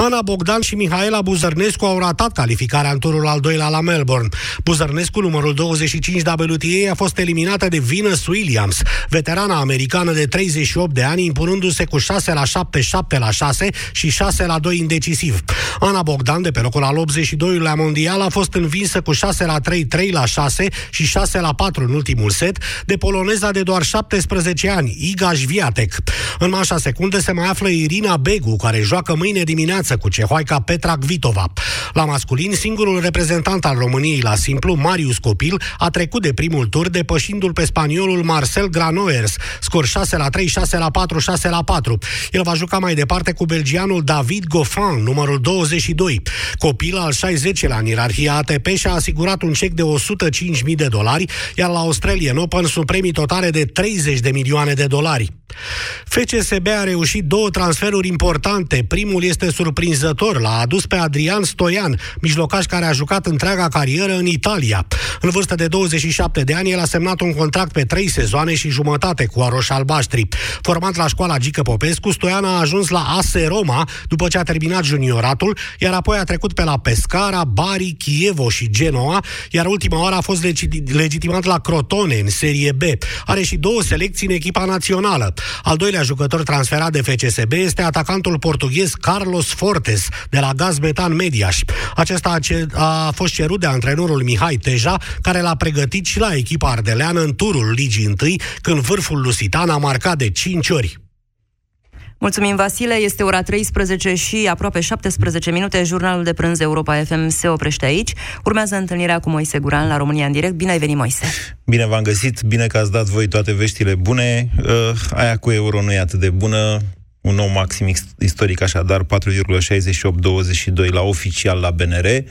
Ana Bogdan și Mihaela Buzărnescu au ratat calificarea în turul al doilea la Melbourne. Buzărnescu, numărul 25 WTA, a fost eliminată de Venus Williams, veterana americană de 38 de ani, impunându-se cu 6 la 7, 7 la 6 și 6 la 2 indecisiv. Ana Bogdan, de pe locul al 82-lea mondial, a fost învinsă cu 6 la 3, 3 la 6 și 6 la 4 în ultimul set de poloneza de doar 17 ani, Iga Swiatek. În manșa secunde se mai află Irina Begu, care joacă mâine dimineață cu cehoaica Petra Kvitova. La masculin, singurul reprezentant al României la simplu, Marius Copil, a trecut de primul tur depășindu-l pe spaniolul Marcel Granoers, scor 6 la 3, 6 la 4, 6 la 4. El va juca mai departe cu belgianul David Goffin, numărul 22. Copil al 60-lea în ierarhia ATP și-a asigurat un cec de 105.000 de dolari, iar la Australian Open sunt premii totale de 30 de milioane de dolari. FCSB a reușit două transferuri importante. Primul este surprinzător. L-a adus pe Adrian Stoian, mijlocaș care a jucat întreaga carieră în Italia. În vârstă de 27 de ani, el a semnat un contract pe trei sezoane și jumătate cu Aroș Albaștri. Format la școala Gică Popescu, Stoian a ajuns la ASE Roma după ce a terminat junioratul, iar apoi a trecut pe la Pescara, Bari, Chievo și Genoa, iar ultima oară a fost legitimat la Crotone în Serie B. Are și două selecții în echipa națională. Al doilea jucător transferat de FCSB este atacantul portughez Carlos Fortes, de la Gaz Metan Mediaș. Acesta a, ce- a fost cerut de antrenorul Mihai Teja, care l-a pregătit și la echipa ardeleană în turul Ligii 1, când vârful lusitan a marcat de 5 ori. Mulțumim, Vasile. Este ora 13 și aproape 17 minute. Jurnalul de prânz Europa FM se oprește aici. Urmează întâlnirea cu Moise Guran la România în direct. Bine ai venit, Moise! Bine v-am găsit, bine că ați dat voi toate veștile bune. Uh, aia cu euro nu e atât de bună un nou maxim istoric, așadar 4,6822 la oficial la BNR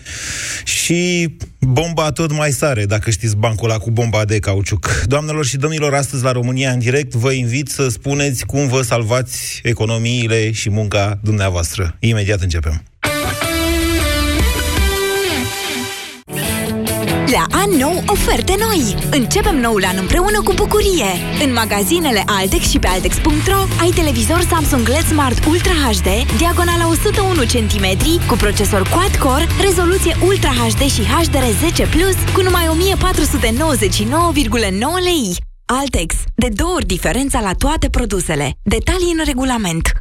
și bomba tot mai sare, dacă știți bancul ăla cu bomba de cauciuc. Doamnelor și domnilor, astăzi la România în direct vă invit să spuneți cum vă salvați economiile și munca dumneavoastră. Imediat începem. La an nou, oferte noi! Începem noul an împreună cu bucurie! În magazinele Altex și pe Altex.ro ai televizor Samsung LED Smart Ultra HD, diagonala 101 cm, cu procesor quad-core, rezoluție Ultra HD și HDR10+, cu numai 1499,9 lei. Altex. De două ori diferența la toate produsele. Detalii în regulament.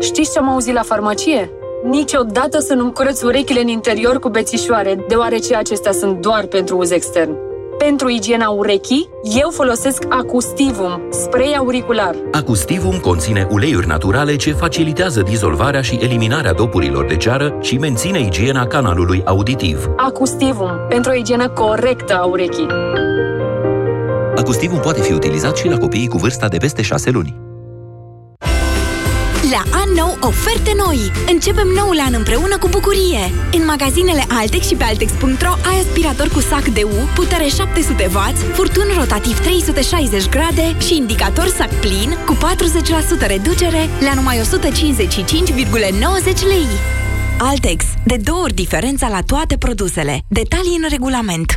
Știți ce am auzit la farmacie? Niciodată să nu-mi curăț urechile în interior cu bețișoare, deoarece acestea sunt doar pentru uz extern. Pentru igiena urechii, eu folosesc Acustivum, spray auricular. Acustivum conține uleiuri naturale ce facilitează dizolvarea și eliminarea dopurilor de ceară și menține igiena canalului auditiv. Acustivum, pentru o igienă corectă a urechii. Acustivum poate fi utilizat și la copiii cu vârsta de peste 6 luni. La an nou, oferte noi! Începem noul an împreună cu bucurie! În magazinele Altex și pe Altex.ro ai aspirator cu sac de U, putere 700W, furtun rotativ 360 grade și indicator sac plin cu 40% reducere la numai 155,90 lei. Altex. De două ori diferența la toate produsele. Detalii în regulament.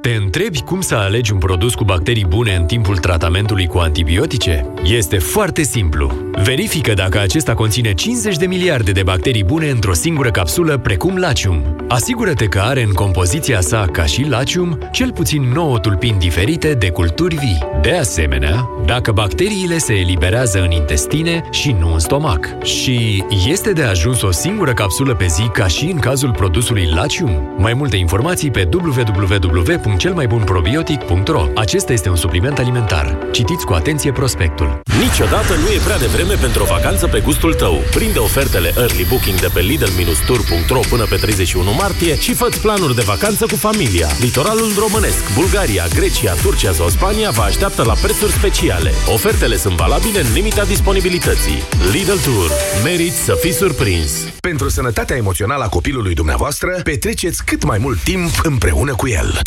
Te întrebi cum să alegi un produs cu bacterii bune în timpul tratamentului cu antibiotice? Este foarte simplu. Verifică dacă acesta conține 50 de miliarde de bacterii bune într-o singură capsulă, precum Lacium. Asigură-te că are în compoziția sa, ca și Lacium, cel puțin 9 tulpini diferite de culturi vii. De asemenea, dacă bacteriile se eliberează în intestine și nu în stomac. Și este de ajuns o singură capsulă pe zi, ca și în cazul produsului Lacium. Mai multe informații pe www www.celmaibunprobiotic.ro Acesta este un supliment alimentar. Citiți cu atenție prospectul. Niciodată nu e prea devreme pentru o vacanță pe gustul tău. Prinde ofertele Early Booking de pe Lidl-Tour.ro până pe 31 martie și fă planuri de vacanță cu familia. Litoralul românesc, Bulgaria, Grecia, Turcia sau Spania vă așteaptă la prețuri speciale. Ofertele sunt valabile în limita disponibilității. Lidl Tour. Meriți să fii surprins. Pentru sănătatea emoțională a copilului dumneavoastră, petreceți cât mai mult timp împreună cu el.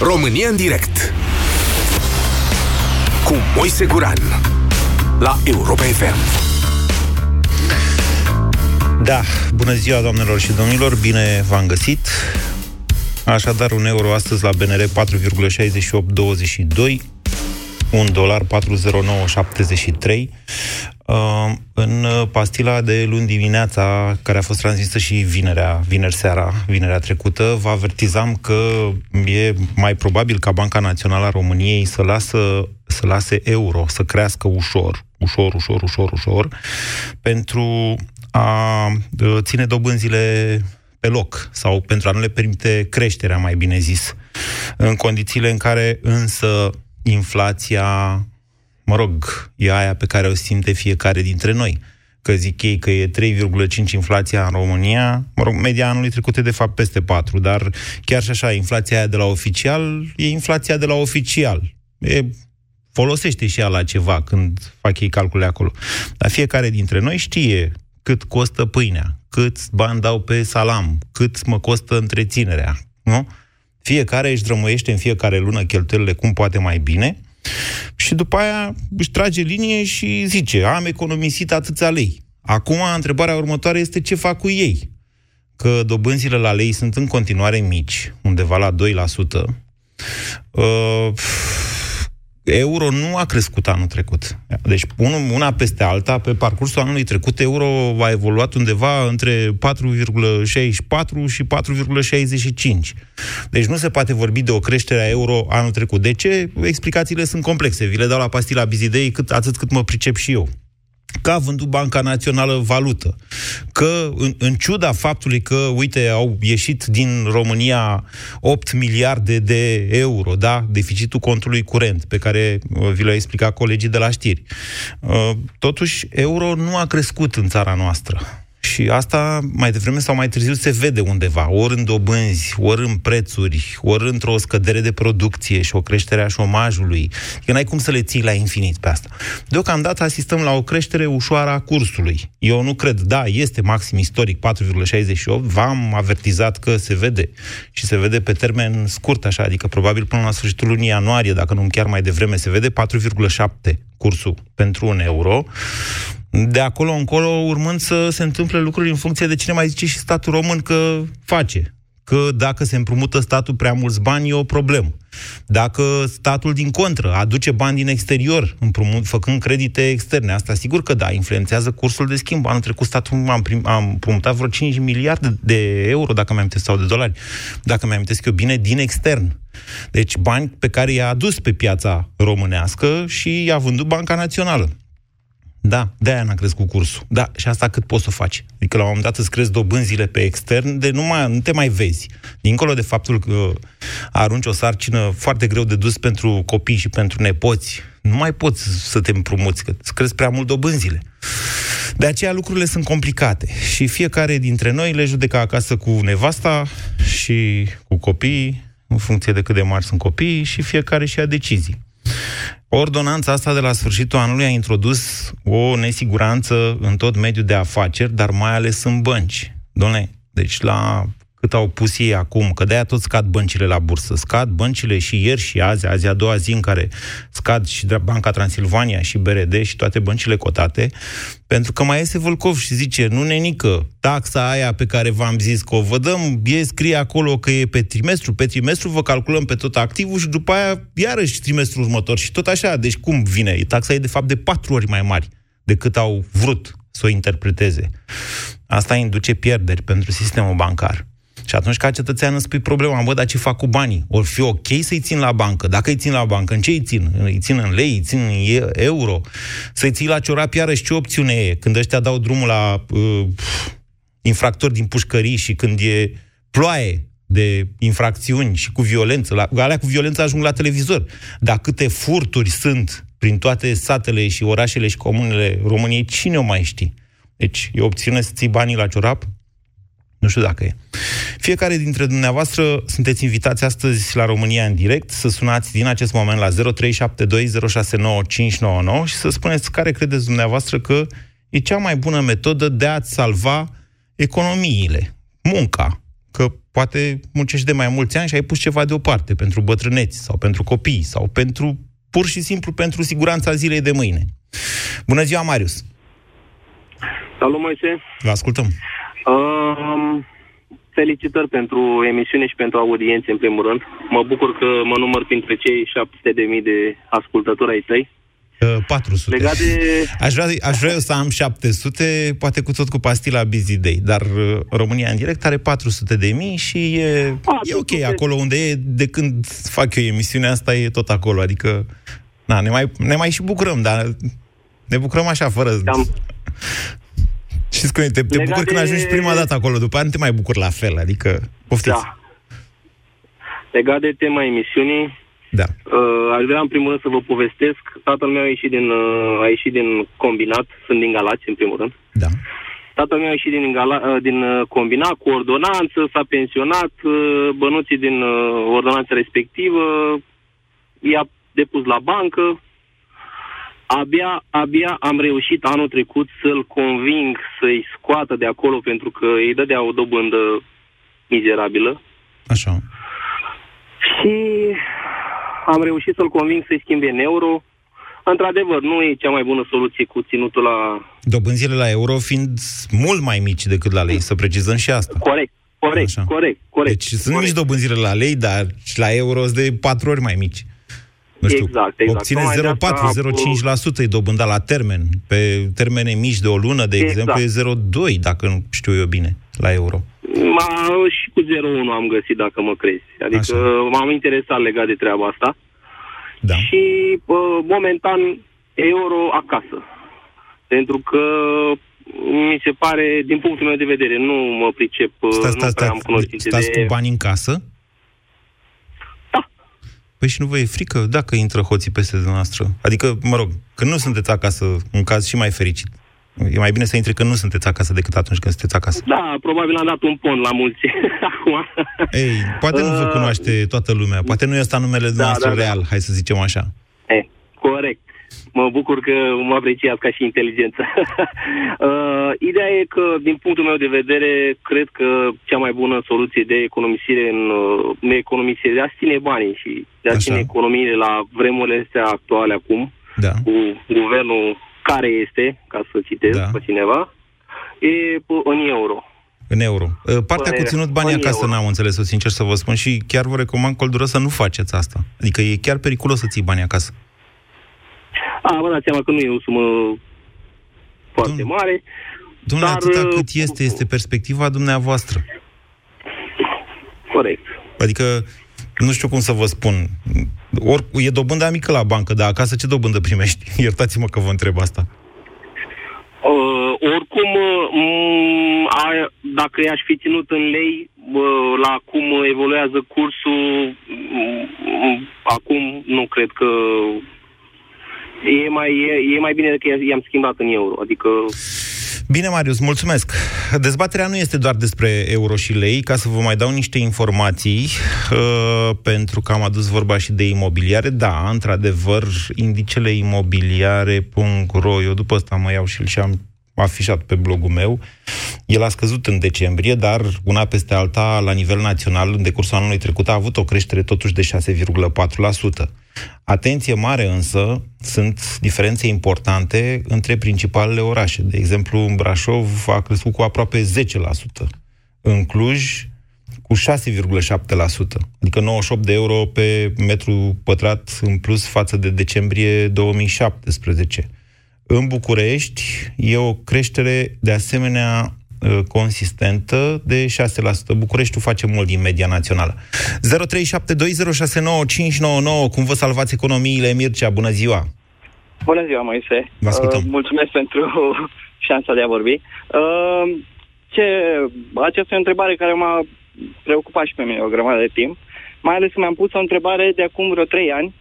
România în direct cu Moise Guran la Europa FM. Da, bună ziua doamnelor și domnilor, bine v-am găsit. Așadar, un euro astăzi la BNR 4,6822, un dolar 40973. Uh, în pastila de luni dimineața, care a fost transmisă și vinerea, vineri seara, vinerea trecută, vă avertizam că e mai probabil ca Banca Națională a României să, lasă, să lase euro să crească ușor, ușor, ușor, ușor, ușor, pentru a uh, ține dobânzile pe loc sau pentru a nu le permite creșterea, mai bine zis, în condițiile în care însă inflația, mă rog, e aia pe care o simte fiecare dintre noi. Că zic ei că e 3,5 inflația în România, mă rog, media anului trecut e de fapt peste 4, dar chiar și așa, inflația aia de la oficial e inflația de la oficial. E folosește și ea la ceva când fac ei calcule acolo. Dar fiecare dintre noi știe cât costă pâinea, cât bani dau pe salam, cât mă costă întreținerea, nu? Fiecare își drămăiește în fiecare lună cheltuielile cum poate mai bine și după aia își trage linie și zice, am economisit atâția lei. Acum, întrebarea următoare este ce fac cu ei. Că dobânzile la lei sunt în continuare mici, undeva la 2%. Uh, euro nu a crescut anul trecut. Deci una peste alta, pe parcursul anului trecut, euro a evoluat undeva între 4,64 și 4,65. Deci nu se poate vorbi de o creștere a euro anul trecut. De ce? Explicațiile sunt complexe. Vi le dau la pastila Bizidei cât, atât cât mă pricep și eu că a vândut Banca Națională valută, că în, în ciuda faptului că, uite, au ieșit din România 8 miliarde de euro, da, deficitul contului curent, pe care uh, vi l-au explicat colegii de la știri, uh, totuși euro nu a crescut în țara noastră. Și asta, mai devreme sau mai târziu, se vede undeva, ori în dobânzi, ori în prețuri, ori într-o scădere de producție și o creștere a șomajului. Că n-ai cum să le ții la infinit pe asta. Deocamdată asistăm la o creștere ușoară a cursului. Eu nu cred, da, este maxim istoric 4,68, v-am avertizat că se vede și se vede pe termen scurt, așa, adică probabil până la sfârșitul lunii ianuarie, dacă nu chiar mai devreme, se vede 4,7 cursul pentru un euro de acolo încolo urmând să se întâmple lucruri în funcție de cine mai zice și statul român că face. Că dacă se împrumută statul prea mulți bani, e o problemă. Dacă statul din contră aduce bani din exterior, împrumut, făcând credite externe, asta sigur că da, influențează cursul de schimb. Anul trecut statul am, prim, am împrumutat vreo 5 miliarde de euro, dacă mi-am sau de dolari, dacă mi-am eu bine, din extern. Deci bani pe care i-a adus pe piața românească și i-a vândut Banca Națională. Da, de-aia n-a crescut cursul. Da, și asta cât poți să faci? Adică la un moment dat îți crezi dobânzile pe extern, de nu, mai, nu te mai vezi. Dincolo de faptul că arunci o sarcină foarte greu de dus pentru copii și pentru nepoți, nu mai poți să te împrumuți, că îți crezi prea mult dobânzile. De aceea lucrurile sunt complicate și fiecare dintre noi le judecă acasă cu nevasta și cu copiii, în funcție de cât de mari sunt copiii și fiecare și ia decizii. Ordonanța asta de la sfârșitul anului a introdus o nesiguranță în tot mediul de afaceri, dar mai ales în bănci. Doamne, deci la cât au pus ei acum, că de-aia tot scad băncile la bursă. Scad băncile și ieri și azi, azi a doua zi în care scad și Banca Transilvania și BRD și toate băncile cotate, pentru că mai iese Vâlcov și zice, nu nenică, taxa aia pe care v-am zis că o vă dăm, e scrie acolo că e pe trimestru, pe trimestru vă calculăm pe tot activul și după aia iarăși trimestrul următor și tot așa. Deci cum vine? Taxa e de fapt de patru ori mai mari decât au vrut să o interpreteze. Asta induce pierderi pentru sistemul bancar. Și atunci ca cetățean îți spui problema, bă, dar ce fac cu banii? Or fi ok să-i țin la bancă. Dacă îi țin la bancă, în ce îi țin? Îi țin în lei, îi țin în euro? Să-i ții la ciorap, iarăși ce opțiune e? Când ăștia dau drumul la uh, infractori din pușcării și când e ploaie de infracțiuni și cu violență, la, alea cu violență ajung la televizor. Dar câte furturi sunt prin toate satele și orașele și comunele României, cine o mai știe? Deci e opțiune să ții banii la ciorap? Nu știu dacă e. Fiecare dintre dumneavoastră sunteți invitați astăzi la România în direct să sunați din acest moment la 0372069599 și să spuneți care credeți dumneavoastră că e cea mai bună metodă de a-ți salva economiile, munca, că poate muncești de mai mulți ani și ai pus ceva deoparte pentru bătrâneți sau pentru copii sau pentru pur și simplu pentru siguranța zilei de mâine. Bună ziua, Marius! Salut, Moise! Vă ascultăm! Uh, felicitări pentru emisiune și pentru audiențe, în primul rând. Mă bucur că mă număr printre cei 700.000 de ascultători ai tăi. 400. Legat de... Aș vrea, aș vrea eu să am 700, poate cu tot cu pastila Busy Day, dar uh, România în direct are 400 de mii și e, 400. e ok acolo unde e, de când fac eu emisiunea asta, e tot acolo, adică na, ne, mai, ne mai și bucurăm, dar ne bucurăm așa, fără... Am- Știți cum e, te, te Legat bucuri când de- ajungi prima dată acolo, după aia nu te mai bucuri la fel, adică poftiți. Da. Legat de tema emisiunii, Da. uh, aș vrea în primul rând să vă povestesc. Tatăl meu a ieșit din, uh, a ieșit din combinat, sunt din Galați, în primul rând. Da. Tatăl meu a ieșit din, Gala, uh, din uh, combinat cu ordonanță, s-a pensionat, uh, bănuții din uh, ordonanța respectivă i-a depus la bancă. Abia, abia am reușit anul trecut să-l conving să-i scoată de acolo pentru că îi dădea o dobândă mizerabilă. Așa. Și am reușit să-l conving să-i schimbe în euro. Într-adevăr, nu e cea mai bună soluție cu ținutul la... Dobânzile la euro fiind mult mai mici decât la lei, să precizăm și asta. Corect, corect, Așa. corect, corect. Deci sunt corect. mici dobânzile la lei, dar și la euro sunt de patru ori mai mici. Nu știu, Exact, exact. obține Tocmai de asta 0,4-0,5% e dobânda la termen. Pe termene mici de o lună, de Exact. exemplu, e 0,2, dacă nu știu eu bine, la euro. Ma, și cu 0,1 am găsit, dacă mă crezi. Adică Așa. m-am interesat legat de treaba asta. Da. Și, bă, momentan, euro acasă. Pentru că mi se pare, din punctul meu de vedere, nu mă pricep, Stați, nu stați, prea am stați, cunoștințe stați de... cu bani în casă? Da. Păi și nu vă e frică dacă intră hoții peste dumneavoastră? Adică, mă rog, când nu sunteți acasă, un caz și mai fericit. E mai bine să intre când nu sunteți acasă decât atunci când sunteți acasă. Da, probabil am dat un pont la mulți acum. Ei, poate nu vă Uh, cunoaște toată lumea, poate nu e ăsta numele dumneavoastră da, da. real, hai să zicem așa. Eh, corect. Mă bucur că mă apreciați ca și inteligență. uh, ideea e că, din punctul meu de vedere, cred că cea mai bună soluție de economisire în uh, de economisire, de a ține banii și de a Așa. ține economiile la vremurile astea actuale acum, Da. cu guvernul care este, ca să citez Da. pe cineva, e p- în euro. În euro. Uh, Partea Păi, cu ținut banii în acasă euro. n-am înțeles-o, sincer să vă spun, și chiar vă recomand călduros să nu faceți asta. Adică e chiar periculos să ții banii acasă. A, vă dați seama că nu e o sumă foarte Domn- mare. Domnule, Dar, atâta uh, cât este, este perspectiva dumneavoastră. Corect. Adică, nu știu cum să vă spun, Or, e dobânda mică la bancă, dar acasă ce dobândă primești? Iertați-mă că vă întreb asta. Uh, oricum, uh, a, dacă i-aș fi ținut în lei, uh, la cum evoluează cursul, uh, acum nu cred că e mai, e, e mai bine decât i- i-am schimbat în euro. Adică, Bine, Marius, mulțumesc. Dezbaterea nu este doar despre euro și lei, ca să vă mai dau niște informații, uh, pentru că am adus vorba și de imobiliare. Da, într-adevăr, indicele imobiliare.ro, eu după ăsta mă iau și-l și am afișat pe blogul meu. El a scăzut în decembrie, dar una peste alta, la nivel național, în decursul anului trecut, a avut o creștere totuși de 6,4%. Atenție mare însă, sunt diferențe importante între principalele orașe. De exemplu, în Brașov a crescut cu aproape 10%. În Cluj, cu 6,7%, adică 98 de euro pe metru pătrat în plus față de decembrie 2017. În București e o creștere de asemenea uh, consistentă de 6%. Bucureștiul face mult din media națională. 0372069599 cum vă salvați economiile, Mircea, bună ziua! Bună ziua, Moise. Vă ascultăm. Uh, mulțumesc pentru șansa de a vorbi. Uh, ce, aceasta e o întrebare care m-a preocupat și pe mine o grămadă de timp, mai ales că mi-am pus o întrebare de acum vreo trei ani,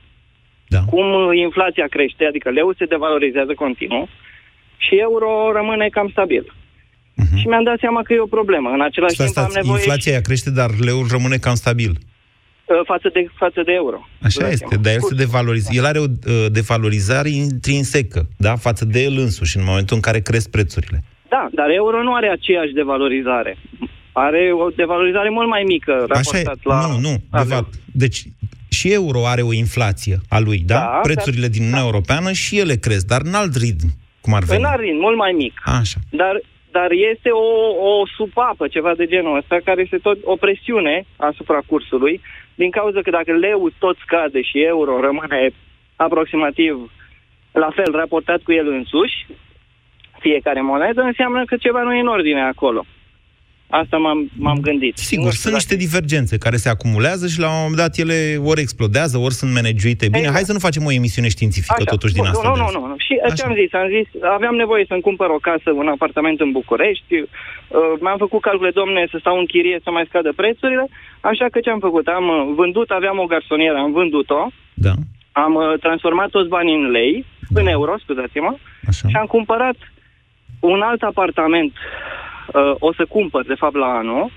Da. cum uh, inflația crește, adică leu se devalorizează continuu și euro rămâne cam stabil. Mhm. Și mi-am dat seama că e o problemă. În același Stați, timp am stați, nevoie inflația ea crește, dar leul rămâne cam stabil. uh, față, de, față de euro. Așa Dați este, seama. dar el se devalorizează. El are o uh, devalorizare intrinsecă, da, față de el însuși, în momentul în care cresc prețurile. Da, dar euro nu are aceeași devalorizare. Are o devalorizare mult mai mică Așa e. raportat la... Nu, nu. la De fapt, deci și euro are o inflație a lui, da? Da, Prețurile din Uniunea Europeană și ele cresc, dar în alt ritm, cum ar În veni. arin, mult mai mic. Așa. Dar dar este o, o supapă, ceva de genul ăsta, care este tot o presiune asupra cursului, din cauza că dacă leu tot scade și euro rămâne aproximativ la fel raportat cu el însuși, fiecare monedă, înseamnă că ceva nu e în ordine acolo. Asta m-am, m-am gândit. Sigur, Nu știu sunt dacă- niște divergențe care se acumulează și la un moment dat ele ori explodează, ori sunt managuite. Bine, Exact. hai să nu facem o emisiune științifică Așa. totuși din nu, asta. Nu, de nu, azi. nu, nu. Și ce am zis? Am zis, aveam nevoie să-mi cumpăr o casă, un apartament în București. Uh, mi-am făcut calcule, domne, să stau în chirie să mai scadă prețurile. Așa că ce am făcut? Am uh, vândut, aveam o garsonieră, am vândut-o. Da. Am uh, transformat toți banii în lei, în euro, scuzați-mă. Așa. Și am cumpărat un alt apartament. Uh, o să cumpăr, de fapt, la anul.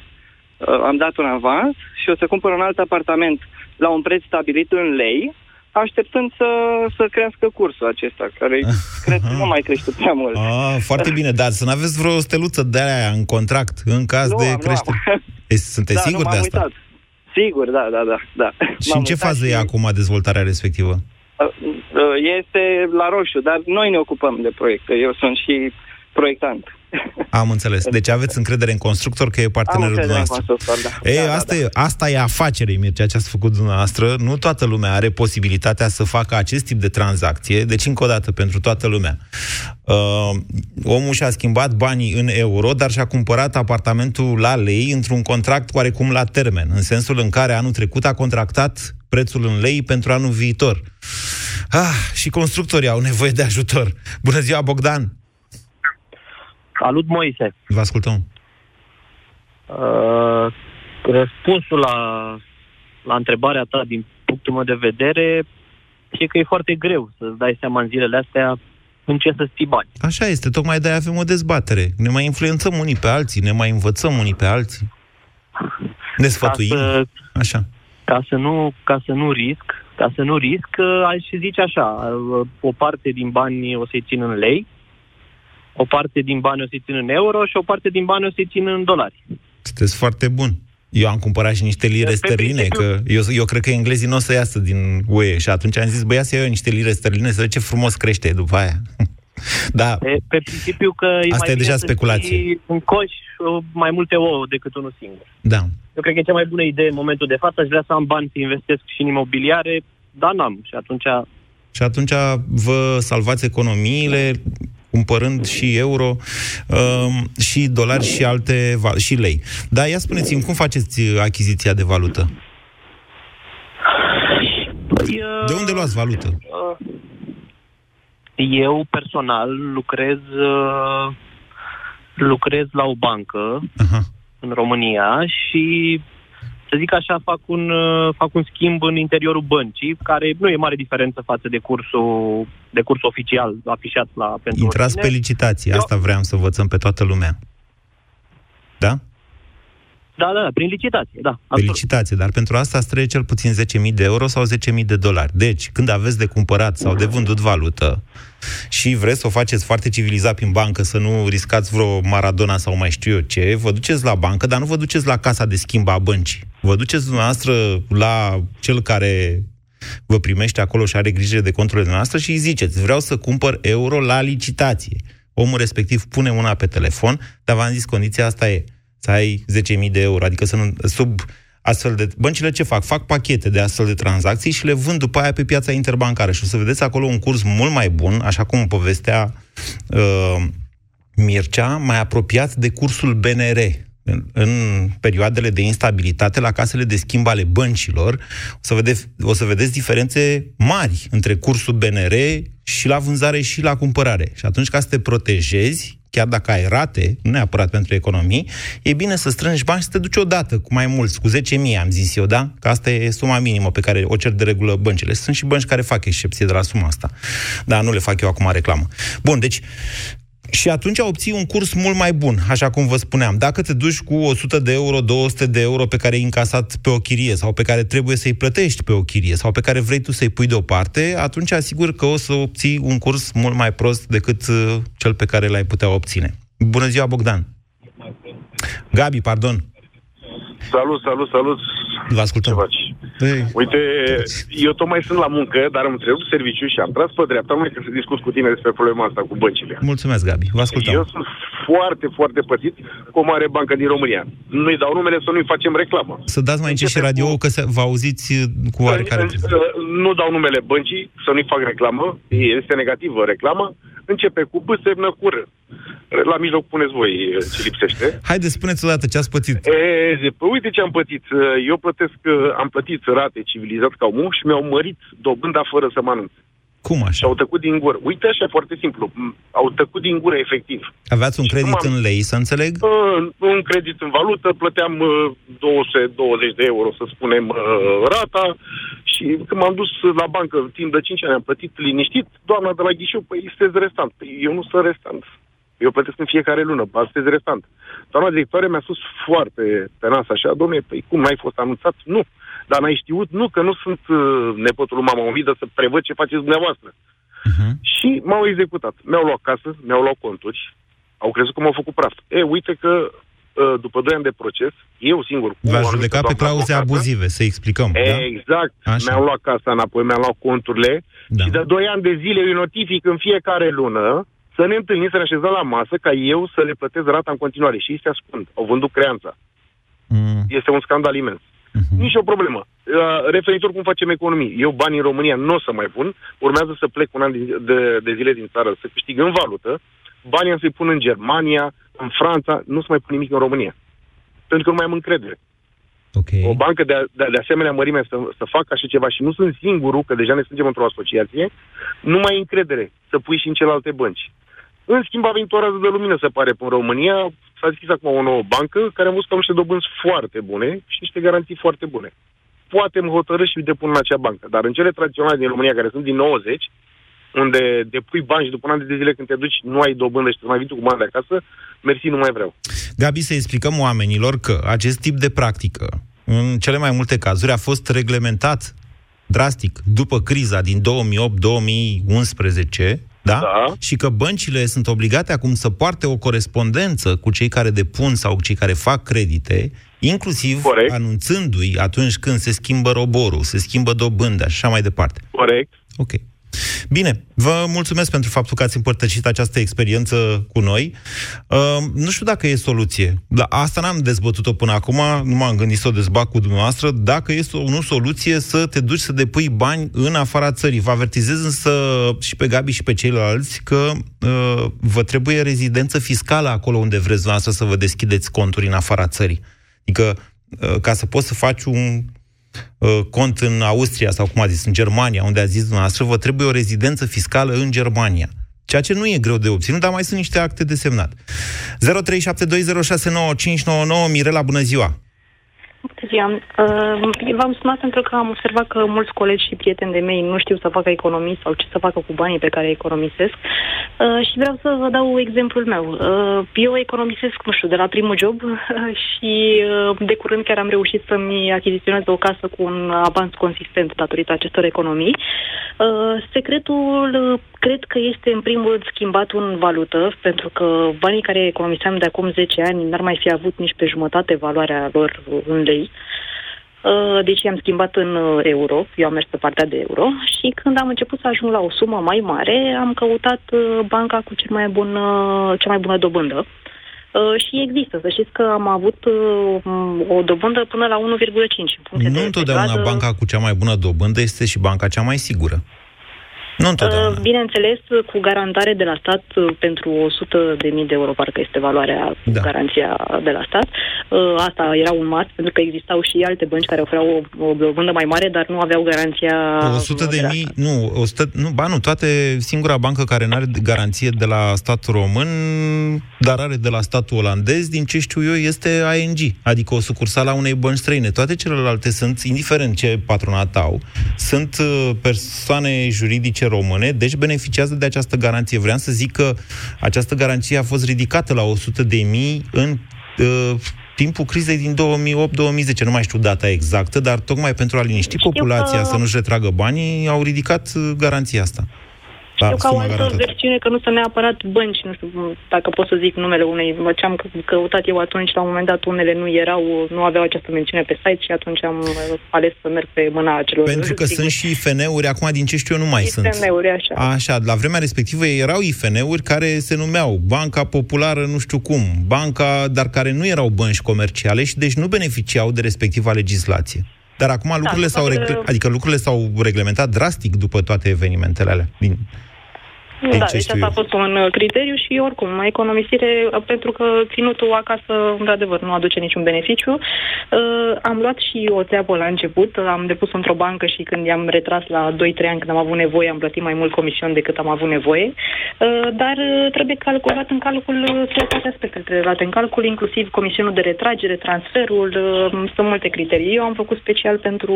Uh, am dat un avans și o să cumpăr un alt apartament la un preț stabilit în lei, așteptând să, să crească cursul acesta, care cred că nu mai crește prea mult. Ah, foarte bine, dar să nu aveți vreo steluță de aia în contract, în caz Nu de am, nu creștere. am. E, sunteți da, sigur nu, de m-am asta? Uitat. Sigur, da, da, da. da. Și M-am în ce uitat fază e acum dezvoltarea respectivă? Uh, uh, Este la roșu, dar noi ne ocupăm de proiecte. Eu sunt și proiectant. Am înțeles. Deci aveți încredere în constructor că e Am partenerul încredere în dumneavoastră. constructor, da. Ei, Da, da, asta, E, asta e afacere, Mircea, ce ați făcut dumneavoastră. Nu toată lumea are posibilitatea să facă acest tip de tranzacție. Deci, încă o dată, pentru toată lumea. Uh, omul și-a schimbat banii în euro, dar și-a cumpărat apartamentul la lei într-un contract oarecum la termen, în sensul în care anul trecut a contractat prețul în lei pentru anul viitor. Ah, și constructorii au nevoie de ajutor. Bună ziua, Bogdan! Salut, Moise. Vă ascultăm. Uh, răspunsul la, la întrebarea ta, din punctul meu de vedere, e că e foarte greu să-ți dai seama în zilele astea în ce să ții bani. Așa este, tocmai de-aia avem o dezbatere. Ne mai influențăm unii pe alții, ne mai învățăm unii pe alții. Ne sfătuim. Ca să, Așa. ca să, nu, ca să nu risc, ca să nu risc, uh, aș zice așa, uh, o parte din bani o să-i țin în lei, o parte din bani o să-i țin în euro și o parte din bani o să-i țin în dolari. Sunteți foarte bun. Eu am cumpărat și niște lire Pe sterline, principiu- că eu, eu cred că englezii nu o să iasă din UE și atunci am zis, băia să iau eu niște lire sterline, să văd ce frumos crește după aia. da, Pe, pe principiu că e Asta mai e bine deja să speculație. ții în coș uh, mai multe ouă decât unul singur. da. Eu cred că e cea mai bună idee în momentul de față. Aș vrea să am bani să investesc și în imobiliare, dar n-am. Și atunci Și atunci vă salvați economiile cumpărând și euro, um, și dolari și alte val- și lei. Dar ia spuneți-mi, cum faceți uh, achiziția de valută? De unde luați valută? uh, eu personal lucrez uh, lucrez la o bancă Aha. în România și să zic așa, fac un, uh, fac un schimb în interiorul băncii, care nu e mare diferență față de cursul, de cursul oficial afișat la pentru Intrați pe oricine. licitație, asta vreau să învățăm pe toată lumea. Da? Da, da, da, prin licitație, da. Pe absolut. licitație, dar pentru asta îți trebuie cel puțin 10.000 de euro sau 10.000 de dolari. Deci, când aveți de cumpărat sau de vândut valută și vreți să o faceți foarte civilizat prin bancă, să nu riscați vreo Maradona sau mai știu eu ce, vă duceți la bancă, dar nu vă duceți la casa de schimb a băncii. Vă duceți dumneavoastră la cel care vă primește acolo și are grijă de conturile noastre și îi ziceți, vreau să cumpăr euro la licitație. Omul respectiv pune una pe telefon, dar v-am zis, condiția asta e să ai 10.000 de euro, adică să nu, sub astfel de... Băncile ce fac? Fac pachete de astfel de tranzacții și le vând după aia pe piața interbancară și o să vedeți acolo un curs mult mai bun, așa cum povestea uh, Mircea, mai apropiat de cursul BNR în, în perioadele de instabilitate la casele de schimb ale băncilor, o să, vedeți, o să vedeți diferențe mari între cursul BNR și la vânzare și la cumpărare. Și atunci ca să te protejezi, chiar dacă ai rate, nu neapărat pentru economii, e bine să strângi bani și să te duci odată cu mai mulți, cu 10.000, am zis eu, da? Că asta e suma minimă pe care o cer de regulă băncile. Sunt și bănci care fac excepție de la suma asta. Dar nu le fac eu acum reclamă. Bun, deci și atunci obții un curs mult mai bun, așa cum vă spuneam. Dacă te duci cu 100 de euro, 200 de euro pe care ai încasat pe o chirie sau pe care trebuie să-i plătești pe o chirie sau pe care vrei tu să-i pui deoparte, atunci asigur că o să obții un curs mult mai prost decât uh, cel pe care l-ai putea obține. Bună ziua, Bogdan! Gabi, pardon. Salut, salut, salut. Vă ascultăm. Ce faci? Uite, eu tocmai sunt la muncă, dar am întrerupt serviciu și am tras pe dreapta, mai că să discut cu tine despre problema asta cu băncile. Mulțumesc, Gabi. Vă ascultăm. Eu sunt foarte, foarte pățit cu o mare bancă din România. Nu-i dau numele să nu-i facem reclamă. Să dați mai încet și radio că se, vă auziți uh, cu oarecare... În- în- Nu dau numele băncii, să nu-i fac reclamă, este negativă reclamă, începe cu B, semnă cu R. La mijloc puneți voi eh, ce lipsește. Haideți, spuneți odată ce ați pățit. E, zi, păi uite ce am plătit. Eu plătesc, eh, am plătit rate civilizat ca omul și mi-au mărit dobânda fără să mă anunț. Cum așa? Și au tăcut din gură. Uite așa, foarte simplu. M- Au tăcut din gură, efectiv. Aveați un Și credit cum am- în lei, să înțeleg? Uh, un credit în valută, plăteam uh, 220 de euro, să spunem, uh, rata și când m-am dus la bancă timp de 5 ani, am plătit liniștit, doamna de la ghișeu, păi sunteți restant. Păi eu nu sunt restant. Eu plătesc în fiecare lună, ba, sunteți restant. Doamna directoare mi-a spus foarte pe nas așa, domne, păi cum n-ai fost anunțat? Nu. Dar n-ai știut? Nu, că nu sunt uh, nepotul lui mama umidă să prevăd ce faceți dumneavoastră. Și m-au executat. Mi-au luat casă, mi-au luat conturi, au crezut că m-au făcut praf. E, uite că uh, după 2 ani de proces, eu singur... cu o V-ați anumită judecat pe doamnă clauze avocată, abuzive, să explicăm, da? Exact. Așa. Mi-au luat casa înapoi, mi-au luat conturile da. și de 2 ani de zile îi notific în fiecare lună să ne întâlnim, să ne așezăm la masă ca eu să le plătesc rata în continuare. Și ei se ascund. Au vândut creanța. Mm. Este un scandal imens. Mhm. Nici o problemă. Uh, referitor cum facem economii. Eu banii în România nu o să mai pun. Urmează să plec un an de, de, de zile din țară să câștig în valută. Banii am să-i pun în Germania, în Franța. Nu să mai pun nimic în România. Pentru că nu mai am încredere. Okay. O bancă de, de, de asemenea mărime să, să facă așa ceva și nu sunt singurul, că deja ne strângem într-o asociație, nu mai ai încredere să pui și în celelalte bănci. În schimb, a venit o rază de lumină, se pare, în România. S-a deschis acum o nouă bancă care am văzut că au niște dobânzi foarte bune și niște garanții foarte bune. Poate îmi hotărâ și depun în acea bancă. Dar în cele tradiționale din România, care sunt din 90, unde depui bani și după un an de zile când te duci nu ai dobândă și te mai vii tu cu bani de acasă, mersi, nu mai vreau. Gabi, să explicăm oamenilor că acest tip de practică, în cele mai multe cazuri, a fost reglementat drastic după criza din 2008-2011, da? Da. Și că băncile sunt obligate acum să poarte o corespondență cu cei care depun sau cei care fac credite, inclusiv Corect. anunțându-i atunci când se schimbă roborul, se schimbă dobânda și așa mai departe. Corect. Ok. Bine, vă mulțumesc pentru faptul că ați împărtășit această experiență cu noi. Uh, nu știu dacă e soluție. La asta n-am dezbătut-o până acum, nu m-am gândit să o dezbat cu dumneavoastră. Dacă este o nu soluție să te duci să depui bani în afara țării. Vă avertizez însă și pe Gabi și pe ceilalți că uh, vă trebuie rezidență fiscală acolo unde vreți dumneavoastră să vă deschideți conturi în afara țării. Adică, uh, ca să poți să faci un uh, cont în Austria sau, cum a zis, în Germania, unde a zis dumneavoastră, vă trebuie o rezidență fiscală în Germania. Ceea ce nu e greu de obținut, dar mai sunt niște acte de semnat. 0372069599 Mirela, bună ziua! Bună ziua. Uh, v-am sunat pentru că am observat că mulți colegi și prieteni de mei nu știu să facă economii sau ce să facă cu banii pe care îi economisesc uh, și vreau să vă dau exemplul meu. Uh, eu economisesc, nu știu, de la primul job uh, și uh, de curând chiar am reușit să-mi achiziționez o casă cu un avans consistent datorită acestor economii. Uh, secretul uh, cred că este în primul rând schimbat în valută, pentru că banii care economiseam de acum 10 ani n-ar mai fi avut nici pe jumătate valoarea lor în lei. Uh, Deci i-am schimbat în uh, euro, eu am mers pe partea de euro și când am început să ajung la o sumă mai mare, am căutat uh, banca cu cel mai bun, uh, cea mai bună dobândă. Uh, Și există, să știți că am avut uh, o dobândă până la 1,5 în funcție Nu de întotdeauna perioadă. banca cu cea mai bună dobândă este și banca cea mai sigură. Nu întotdeauna. Uh, Bineînțeles, cu garantare de la stat uh, pentru 100 de mii de euro, parcă este valoarea cu Da. garanția de la stat. Uh, Asta era un must, pentru că existau și alte bănci care oferau o, o dobândă mai mare, dar nu aveau garanția 100 de la mii, nu, 100, nu, ba nu, toate, singura bancă care nu are garanție de la statul român, dar are de la statul olandez, din ce știu eu, este ING, adică o sucursală a unei bănci străine. Toate celelalte sunt, indiferent ce patronat au, sunt uh, persoane juridice române, deci beneficiază de această garanție. Vreau să zic că această garanție a fost ridicată la 100 de mii în uh, timpul crizei din 2008-2010, nu mai știu data exactă, dar tocmai pentru a liniști Știu populația că- să nu-și retragă banii, au ridicat uh, garanția asta. Da, Știu că au sumă altă garantată. versiune că nu sunt neapărat bănci, nu știu dacă pot să zic numele unei, mă, ce am căutat eu atunci, la un moment dat unele nu erau, nu aveau această mențiune pe site și atunci am uh, ales să merg pe mâna acelor. Pentru că sunt și IFN-uri, acum din ce știu eu nu mai sunt. IFN-uri, așa. Așa, la vremea respectivă erau IFN-uri care se numeau Banca Populară nu știu cum, banca, dar care nu erau bănci comerciale și deci nu beneficiau de respectiva legislație. Dar acum lucrurile s-au, după regle- că- adică lucrurile s-au reglementat drastic după toate evenimentele alea. Din, din Da, ce deci știu asta eu. a fost un uh, criteriu și oricum, mai economisire, uh, pentru că ținutul acasă, într-adevăr, nu aduce niciun beneficiu. Uh, am luat și o țeapă la început, am depus într-o bancă și când i-am retras la 2-3 ani când am avut nevoie, am plătit mai mult comision decât am avut nevoie. Uh, dar uh, trebuie calculat în calcul uh, toate aspectele trebuie luate în calcul, inclusiv comisionul de retragere, transferul, uh, sunt multe criterii. Eu am făcut special pentru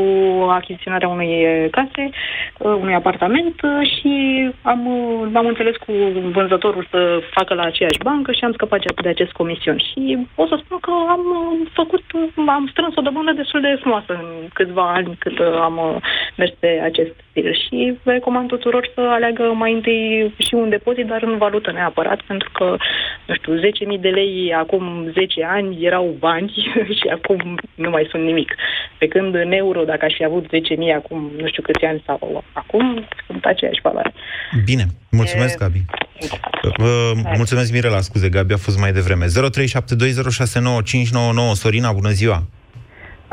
achiziționarea unei uh, case, uh, unui apartament uh, și am, uh, am înțeles cu vânzătorul să facă la aceeași bancă și am scăpat de acest comision. Și o să spun că am uh, făcut, uh, am strâns o dobândă destul de frumoasă în câțiva ani cât uh, am uh, mers pe acest stil. Și recomand tuturor să aleagă mai întâi și un depozit, dar în valută neapărat, pentru că, nu știu, 10.000 de lei acum 10 ani erau bani și acum nu mai sunt nimic. Pe când în euro, dacă aș fi avut 10.000 acum nu știu câți ani sau acum, sunt aceeași valoare. Bine, mulțumesc, E- Gabi. Uh, mulțumesc, Mirela, scuze, Gabi, a fost mai devreme. 0372069599 Sorina, bună ziua!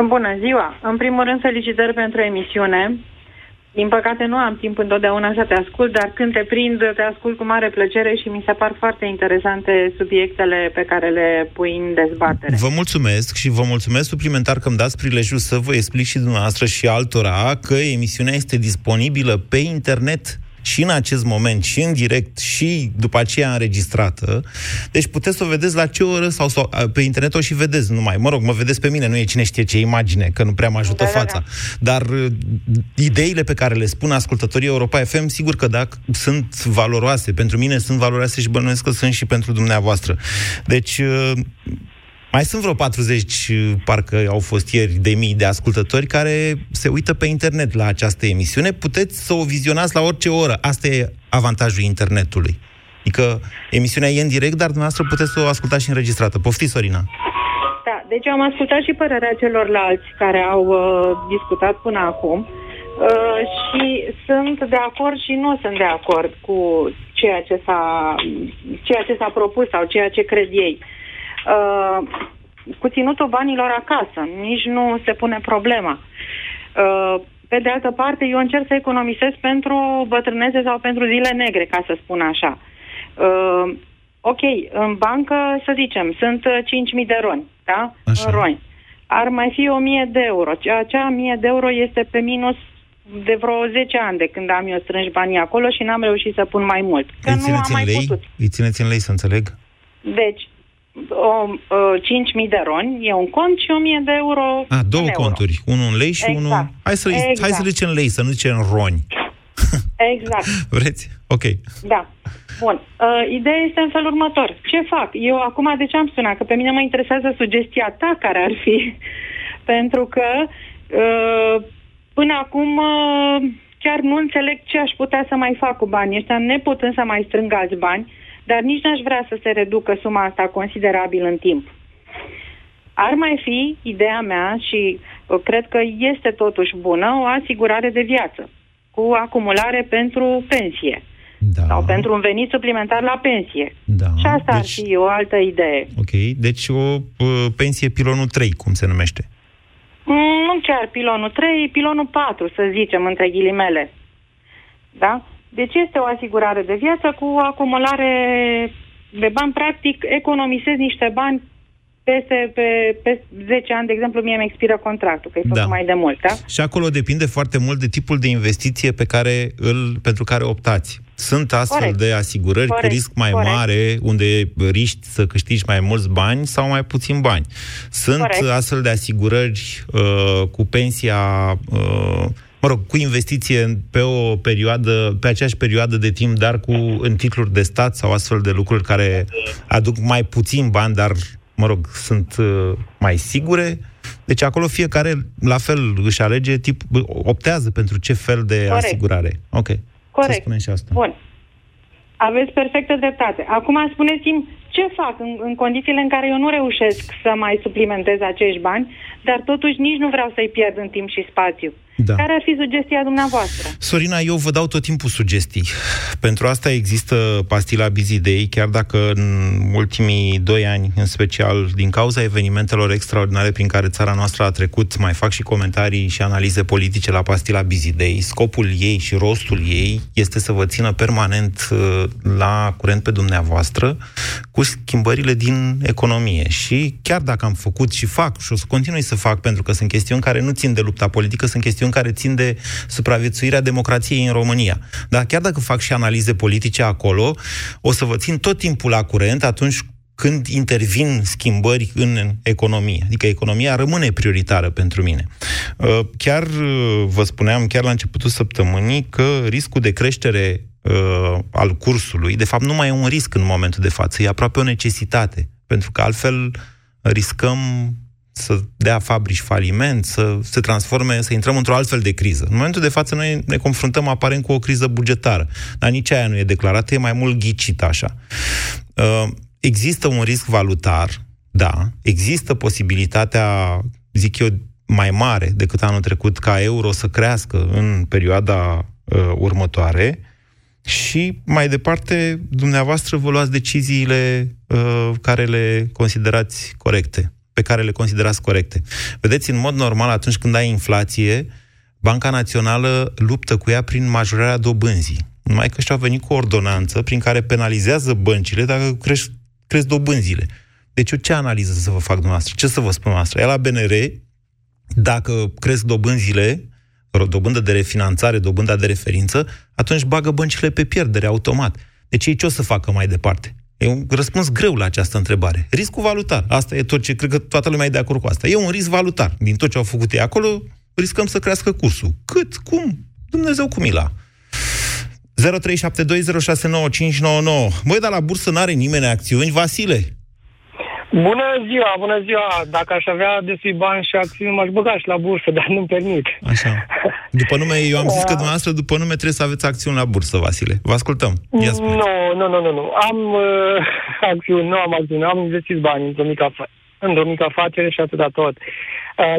Bună ziua! În primul rând, felicitări pentru emisiune. Din păcate nu am timp întotdeauna să te ascult, dar când te prind, te ascult cu mare plăcere și mi se par foarte interesante subiectele pe care le pui în dezbatere. Vă mulțumesc și vă mulțumesc suplimentar că îmi dați prilejul să vă explic și dumneavoastră și altora că emisiunea este disponibilă pe internet și în acest moment, și în direct, și după aceea înregistrată. Deci puteți să o vedeți la ce oră sau, sau a, pe internet o și vedeți numai. Mă rog, mă vedeți pe mine, nu e cine știe ce imagine, că nu prea mă ajută Da, da, fața. Dar uh, ideile pe care le spun ascultătorii Europa FM, sigur că da, sunt valoroase. Pentru mine sunt valoroase și bănuiesc că sunt și pentru dumneavoastră. Deci, uh, mai sunt vreo 40, parcă au fost ieri, de mii de ascultători care se uită pe internet la această emisiune. Puteți să o vizionați la orice oră. Asta e avantajul internetului. Adică emisiunea e în direct, dar dumneavoastră puteți să o ascultați și înregistrată. Poftiți, Sorina. Da, deci am ascultat și părerea celorlalți care au uh, discutat până acum uh, și sunt de acord și nu sunt de acord cu ceea ce s-a, ceea ce s-a propus sau ceea ce cred ei. Uh, cu ținutul banilor acasă, nici nu se pune problema. Uh, pe de altă parte, eu încerc să economisesc pentru bătrânețe sau pentru zile negre, ca să spun așa. Uh, ok, în bancă, să zicem, sunt uh, 5.000 de roni, da? Așa. În roni. Ar mai fi 1.000 de euro. Acea 1.000 de euro este pe minus de vreo 10 ani de când am eu strânși banii acolo și n-am reușit să pun mai mult. Că Îi nu am țineți în mai lei? putut. Îi țineți în lei, să înțeleg? Deci, o, o, 5.000 de roni e un cont și 1.000 de euro A, două în euro. conturi. Unul în lei și Exact. unul... Hai să, Exact. hai să le zicem lei, să nu zicem roni. Exact. Vreți? Ok. Da. Bun. Uh, ideea este în felul următor. Ce fac? Eu acum de ce am sunat? Că pe mine mă interesează sugestia ta care ar fi. Pentru că uh, până acum uh, chiar nu înțeleg ce aș putea să mai fac cu banii ăștia, neputând să mai strâng alți bani, dar nici n-aș vrea să se reducă suma asta considerabil în timp. Ar mai fi, ideea mea, și uh, cred că este totuși bună, o asigurare de viață cu acumulare pentru pensie da. sau pentru un venit suplimentar la pensie. Da. Și asta ar Deci- fi o altă idee. Ok, deci o uh, pensie pilonul 3, cum se numește. Mm, Nu chiar pilonul 3, pilonul 4, să zicem, între ghilimele. Da? Deci este o asigurare de viață cu acumulare de bani. Practic, economisezi niște bani peste pe, pe 10 ani, de exemplu, mie mi expiră contractul, că e făcut Da. mai de mult, da? Și acolo depinde foarte mult de tipul de investiție pe care îl, pentru care optați. Sunt astfel Corect. de asigurări Corect. cu risc mai Corect. mare, unde riști să câștigi mai mulți bani sau mai puțin bani. Sunt Corect. astfel de asigurări uh, cu pensia, uh, mă rog, cu investiție în- pe o perioadă, pe aceeași perioadă de timp, dar cu în titluri de stat sau astfel de lucruri care aduc mai puțin bani, dar, mă rog, sunt uh, mai sigure. Deci acolo fiecare, la fel, își alege tip, optează pentru ce fel de Corect. asigurare. Ok. Să Corect. spunem și asta. Bun. Aveți perfectă dreptate. Acum spuneți-mi ce fac în, în condițiile în care eu nu reușesc să mai suplimentez acești bani, dar totuși nici nu vreau să-i pierd în timp și spațiu. Da. Care ar fi sugestia dumneavoastră? Sorina, eu vă dau tot timpul sugestii. Pentru asta există pastila Busy Day, chiar dacă în ultimii doi ani, în special din cauza evenimentelor extraordinare prin care țara noastră a trecut, mai fac și comentarii și analize politice la pastila Busy Day, scopul ei și rostul ei este să vă țină permanent uh, la curent pe dumneavoastră cu schimbările din economie. Și chiar dacă am făcut și fac și o să continui să fac, pentru că sunt chestiuni care nu țin de lupta politică, sunt chestiuni chestiuni care țin de supraviețuirea democrației în România. Dar chiar dacă fac și analize politice acolo, o să vă țin tot timpul la curent atunci când intervin schimbări în economie. Adică economia rămâne prioritară pentru mine. Uh, chiar uh, vă spuneam, chiar la începutul săptămânii, că riscul de creștere uh, al cursului, de fapt, nu mai e un risc în momentul de față, e aproape o necesitate. Pentru că altfel riscăm să dea fabrici faliment, să se transforme, să intrăm într-o altfel de criză. În momentul de față noi ne confruntăm aparent cu o criză bugetară, dar nici aia nu e declarată, e mai mult ghicit așa. Uh, există un risc valutar, da, există posibilitatea, zic eu, mai mare decât anul trecut ca euro să crească în perioada uh, următoare și mai departe dumneavoastră vă luați deciziile uh, care le considerați corecte pe care le considerați corecte. Vedeți, în mod normal, atunci când ai inflație, Banca Națională luptă cu ea prin majorarea dobânzii. Numai că și-au venit cu o ordonanță prin care penalizează băncile dacă cresc, cresc dobânzile. Deci eu ce analiză să vă fac dumneavoastră? Ce să vă spun dumneavoastră? E la BNR, dacă cresc dobânzile, dobândă de refinanțare, dobânda de referință, atunci bagă băncile pe pierdere automat. Deci ei ce o să facă mai departe? E un răspuns greu la această întrebare. Riscul valutar. Asta e tot ce cred că toată lumea e de acord cu asta. E un risc valutar. Din tot ce au făcut ei acolo, riscăm să crească cursul. Cât? Cum? Dumnezeu cu mila. 0372069599. Băi, dar la bursă n-are nimeni acțiuni. Vasile, Bună ziua, bună ziua! Dacă aș avea destui bani și acțiuni, m-aș băga și la bursă, dar nu-mi permit. Așa. După nume, eu am zis că dumneavoastră, după nume, trebuie să aveți acțiuni la bursă, Vasile. Vă ascultăm. Ia nu, nu, nu, nu, nu. Am uh, acțiuni, nu am acțiuni. Am investit bani într-o mică, af- într-o mică afacere și atâta tot. Uh,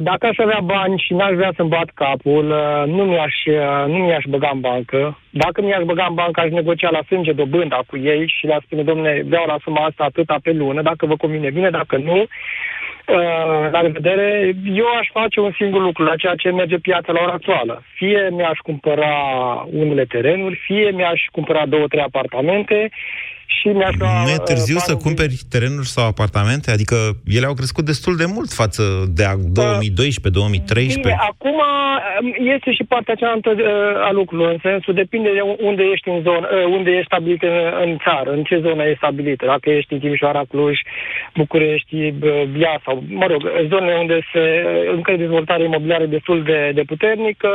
dacă aș avea bani și n-aș vrea să-mi bat capul, uh, nu mi-aș, uh, nu mi-aș băga în bancă. Dacă mi-aș băga în bancă, aș negocia la sânge dobânda cu ei și le-aș spune, domne, vreau la suma asta atâta pe lună, dacă vă convine bine, dacă nu, la revedere, eu aș face un singur lucru la ceea ce merge piața la ora actuală. Fie mi-aș cumpăra unele terenuri, fie mi-aș cumpăra două, trei apartamente și mi-aș lua... Nu e târziu să cumperi terenuri sau apartamente? Adică ele au crescut destul de mult față de 2012, 2013. Bine, acum um, este și partea cealaltă uh, a lucrurilor, în sensul depinde de unde ești în zonă, uh, unde ești stabilit în, în țară, în ce zonă ești stabilit. Dacă ești în Timișoara, Cluj, București, Bia sau, mă rog, zonele unde se încă dezvoltare imobiliară destul de, de puternică,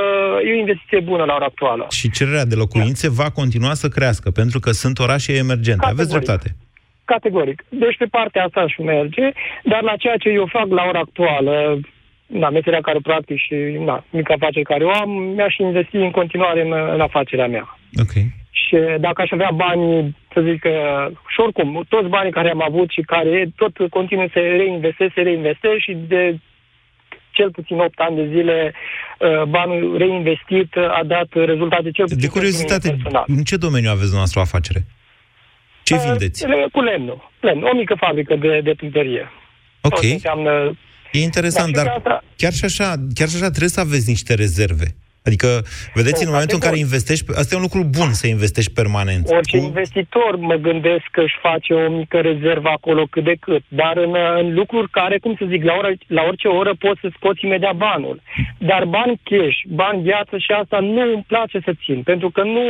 e o investiție bună la ora actuală. Și cererea de locuințe da. va continua să crească, pentru că sunt orașe emergente. Categoric. Aveți dreptate. Categoric. Deci pe partea asta aș merge, dar la ceea ce eu fac la ora actuală, da, meseria care practic și da, mica afacere care o am, mi-aș investi în continuare în, în afacerea mea. Ok. Și dacă aș avea bani, să zic că, și oricum, toți banii care am avut și care tot continuă să reinvestesc, să reinvestesc și de cel puțin 8 ani de zile uh, banul reinvestit a dat rezultate cel puțin. De curiozitate, în ce domeniu aveți dumneavoastră o afacere? Ce vindeți? Cu lemnul. Lemn, o mică fabrică de, de tâmpărie. Ok. înseamnă... E interesant, dar, dar chiar, și așa, chiar și așa trebuie să aveți niște rezerve. Adică, vedeți, în momentul în care investești, asta e un lucru bun să investești permanent. Orice cu... investitor mă gândesc că își face o mică rezervă acolo cât de cât, dar în, în lucruri care, cum să zic, la, oră, la orice oră poți să scoți imediat banul. Dar bani cash, bani viață și asta nu îmi place să țin, pentru că nu...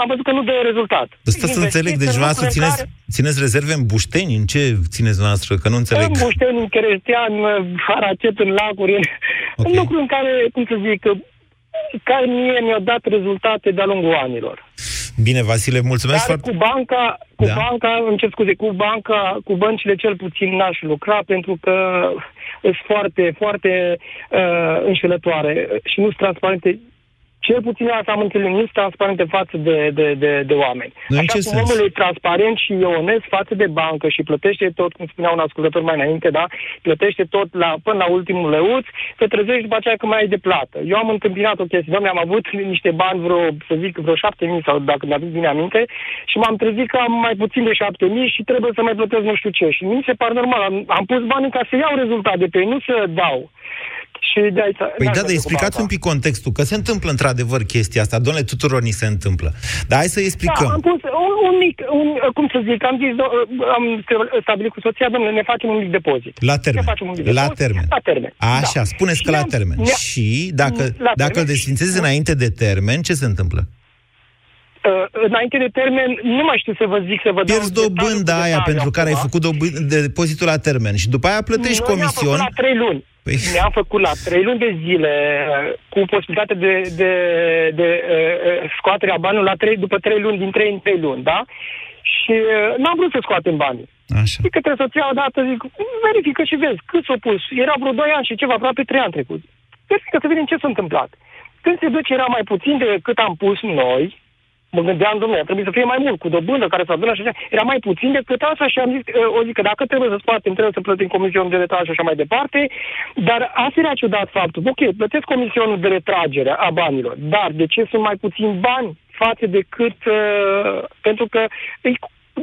Am văzut că nu dă rezultat. Asta să înțeleg, deci să țineți, care... țineți rezerve în Bușteni? În ce țineți noastră? Că nu înțeleg. În Bușteni, în Chereștean, Haracet, în laguri, okay. în lucruri în care, cum să zic, zic, care mie mi-au dat rezultate de-a lungul anilor. Bine, Vasile, mulțumesc Dar foarte... cu banca, cu da. banca, îmi cer scuze, cu banca, cu băncile cel puțin n-aș lucra pentru că sunt foarte, foarte uh, înșelătoare și nu sunt transparente cel puțin asta am întâlnit, nu sunt transparente față de, de, de, de oameni. În Așa ce cum sens? omul e transparent și e onest față de bancă și plătește tot, cum spunea un ascultător mai înainte, da? Plătește tot la, până la ultimul leuț, te trezești după aceea că mai ai de plată. Eu am întâmpinat o chestie, doamne, am avut niște bani vreo, să zic, vreo șapte mii sau dacă mi-aduc bine aminte și m-am trezit că am mai puțin de șapte mii și trebuie să mai plătesc nu știu ce. Și mi se pare normal, am, am pus banii ca să iau rezultat de pe ei, nu să dau. Și de aici... Păi da, dar explicați un pic contextul, că se întâmplă într-adevăr chestia asta. Domnule, tuturor ni se întâmplă. Dar hai să explicăm. Da, am pus un, un mic, un, cum să zic, am zis, do- am stabilit cu soția, domnule, ne facem un mic depozit. La termen. Ne facem un mic La depozit. termen. La termen. Așa, da. spuneți că Și la ne-am- termen. ne-a- Și dacă, La dacă îl termen. desfințezi înainte de termen, ce se întâmplă? Uh, înainte de termen, nu mai știu să vă zic, să vă dau... Pierzi dobânda aia pentru care ai făcut dobând- depozitul la termen și după aia plătești Noi ne-am comision. făcut la trei luni. Păi- Ne-am făcut la trei luni de zile uh, cu posibilitate de, de, de uh, uh, scoaterea banului la trei, după trei luni, din trei în trei luni, da? Și uh, n-am vrut să scoatem banii. Așa. Și către soția odată zic, verifică și vezi, cât s-au pus. Era vreo 2 ani și ceva, aproape 3 ani trecut. Verifică să vedem ce s-a întâmplat. Când se duce era mai puțin decât am pus noi, mă gândeam, domnule, trebuie să fie mai mult, cu dobândă care s-a adunat și așa. Era mai puțin decât asta și am zis, uh, o zic că dacă trebuie să scoatem, trebuie să plătim comisionul de retragere și așa mai departe, dar asta era ciudat faptul. Ok, plătesc comisionul de retragere a banilor, dar de ce sunt mai puțin bani față decât, uh, pentru că e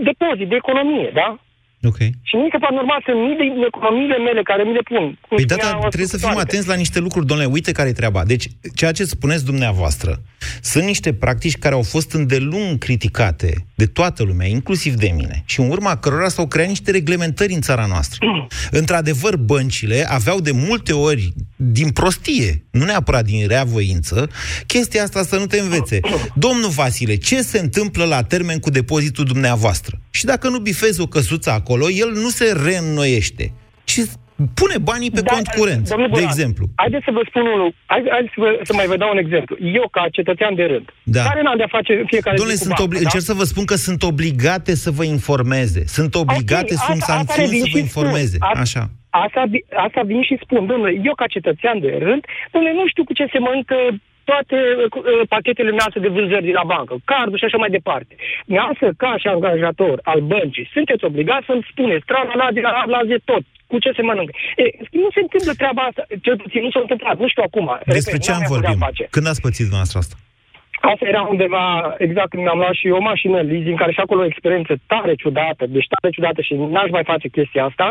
depozit de economie, da? Ok. Și mi se pare normal să mii de economiile mele care mi le pun. cum Păi da, spunea dar o trebuie să fim ascultătoare. atenți la niște lucruri, domnule. Uite care e treaba. Deci, ceea ce spuneți dumneavoastră, sunt niște practici care au fost îndelung criticate de toată lumea, inclusiv de mine, și în urma cărora s-au creat niște reglementări în țara noastră. Într-adevăr, băncile aveau de multe ori, din prostie, nu neapărat din rea voință, chestia asta să nu te învețe. Domnul Vasile, ce se întâmplă la termen cu depozitul dumneavoastră? Și dacă nu bifezi o căsuță acolo, el nu se reînnoiește, ci pune banii pe cont curent, Domnul de Buran, exemplu. Haideți să vă spun unul. Hai, hai să, vă, să mai vă dau un exemplu. Eu, ca cetățean de rând, Da. care n-am de-a face în fiecare Domnule, zi cu sunt banca, obli- da? încerc să vă spun că sunt obligate să vă informeze. Sunt obligate, Ok, sunt asta- asta sancțiuni revin să vă și informeze. spun. Asta- Așa. Asta, vi- asta vin și spun, domnule, eu ca cetățean de rând, domnule, nu știu cu ce se mănâncă toate uh, pachetele noastre de vânzări de la bancă, cardul și așa mai departe. Noastră, ca și angajator al băncii, sunteți obligați să-mi spuneți, trala la de la A la Z tot, cu ce se mănâncă. E, nu se întâmplă treaba asta, cel puțin nu s-a întâmplat, nu știu acum. Despre Repet, ce n-am am mai avut de-a vorbit? face. Când ați pățit dumneavoastră asta? Asta era undeva, exact când mi-am luat și eu o mașină leasing, care și acolo o experiență tare ciudată, deci tare ciudată și n-aș mai face chestia asta.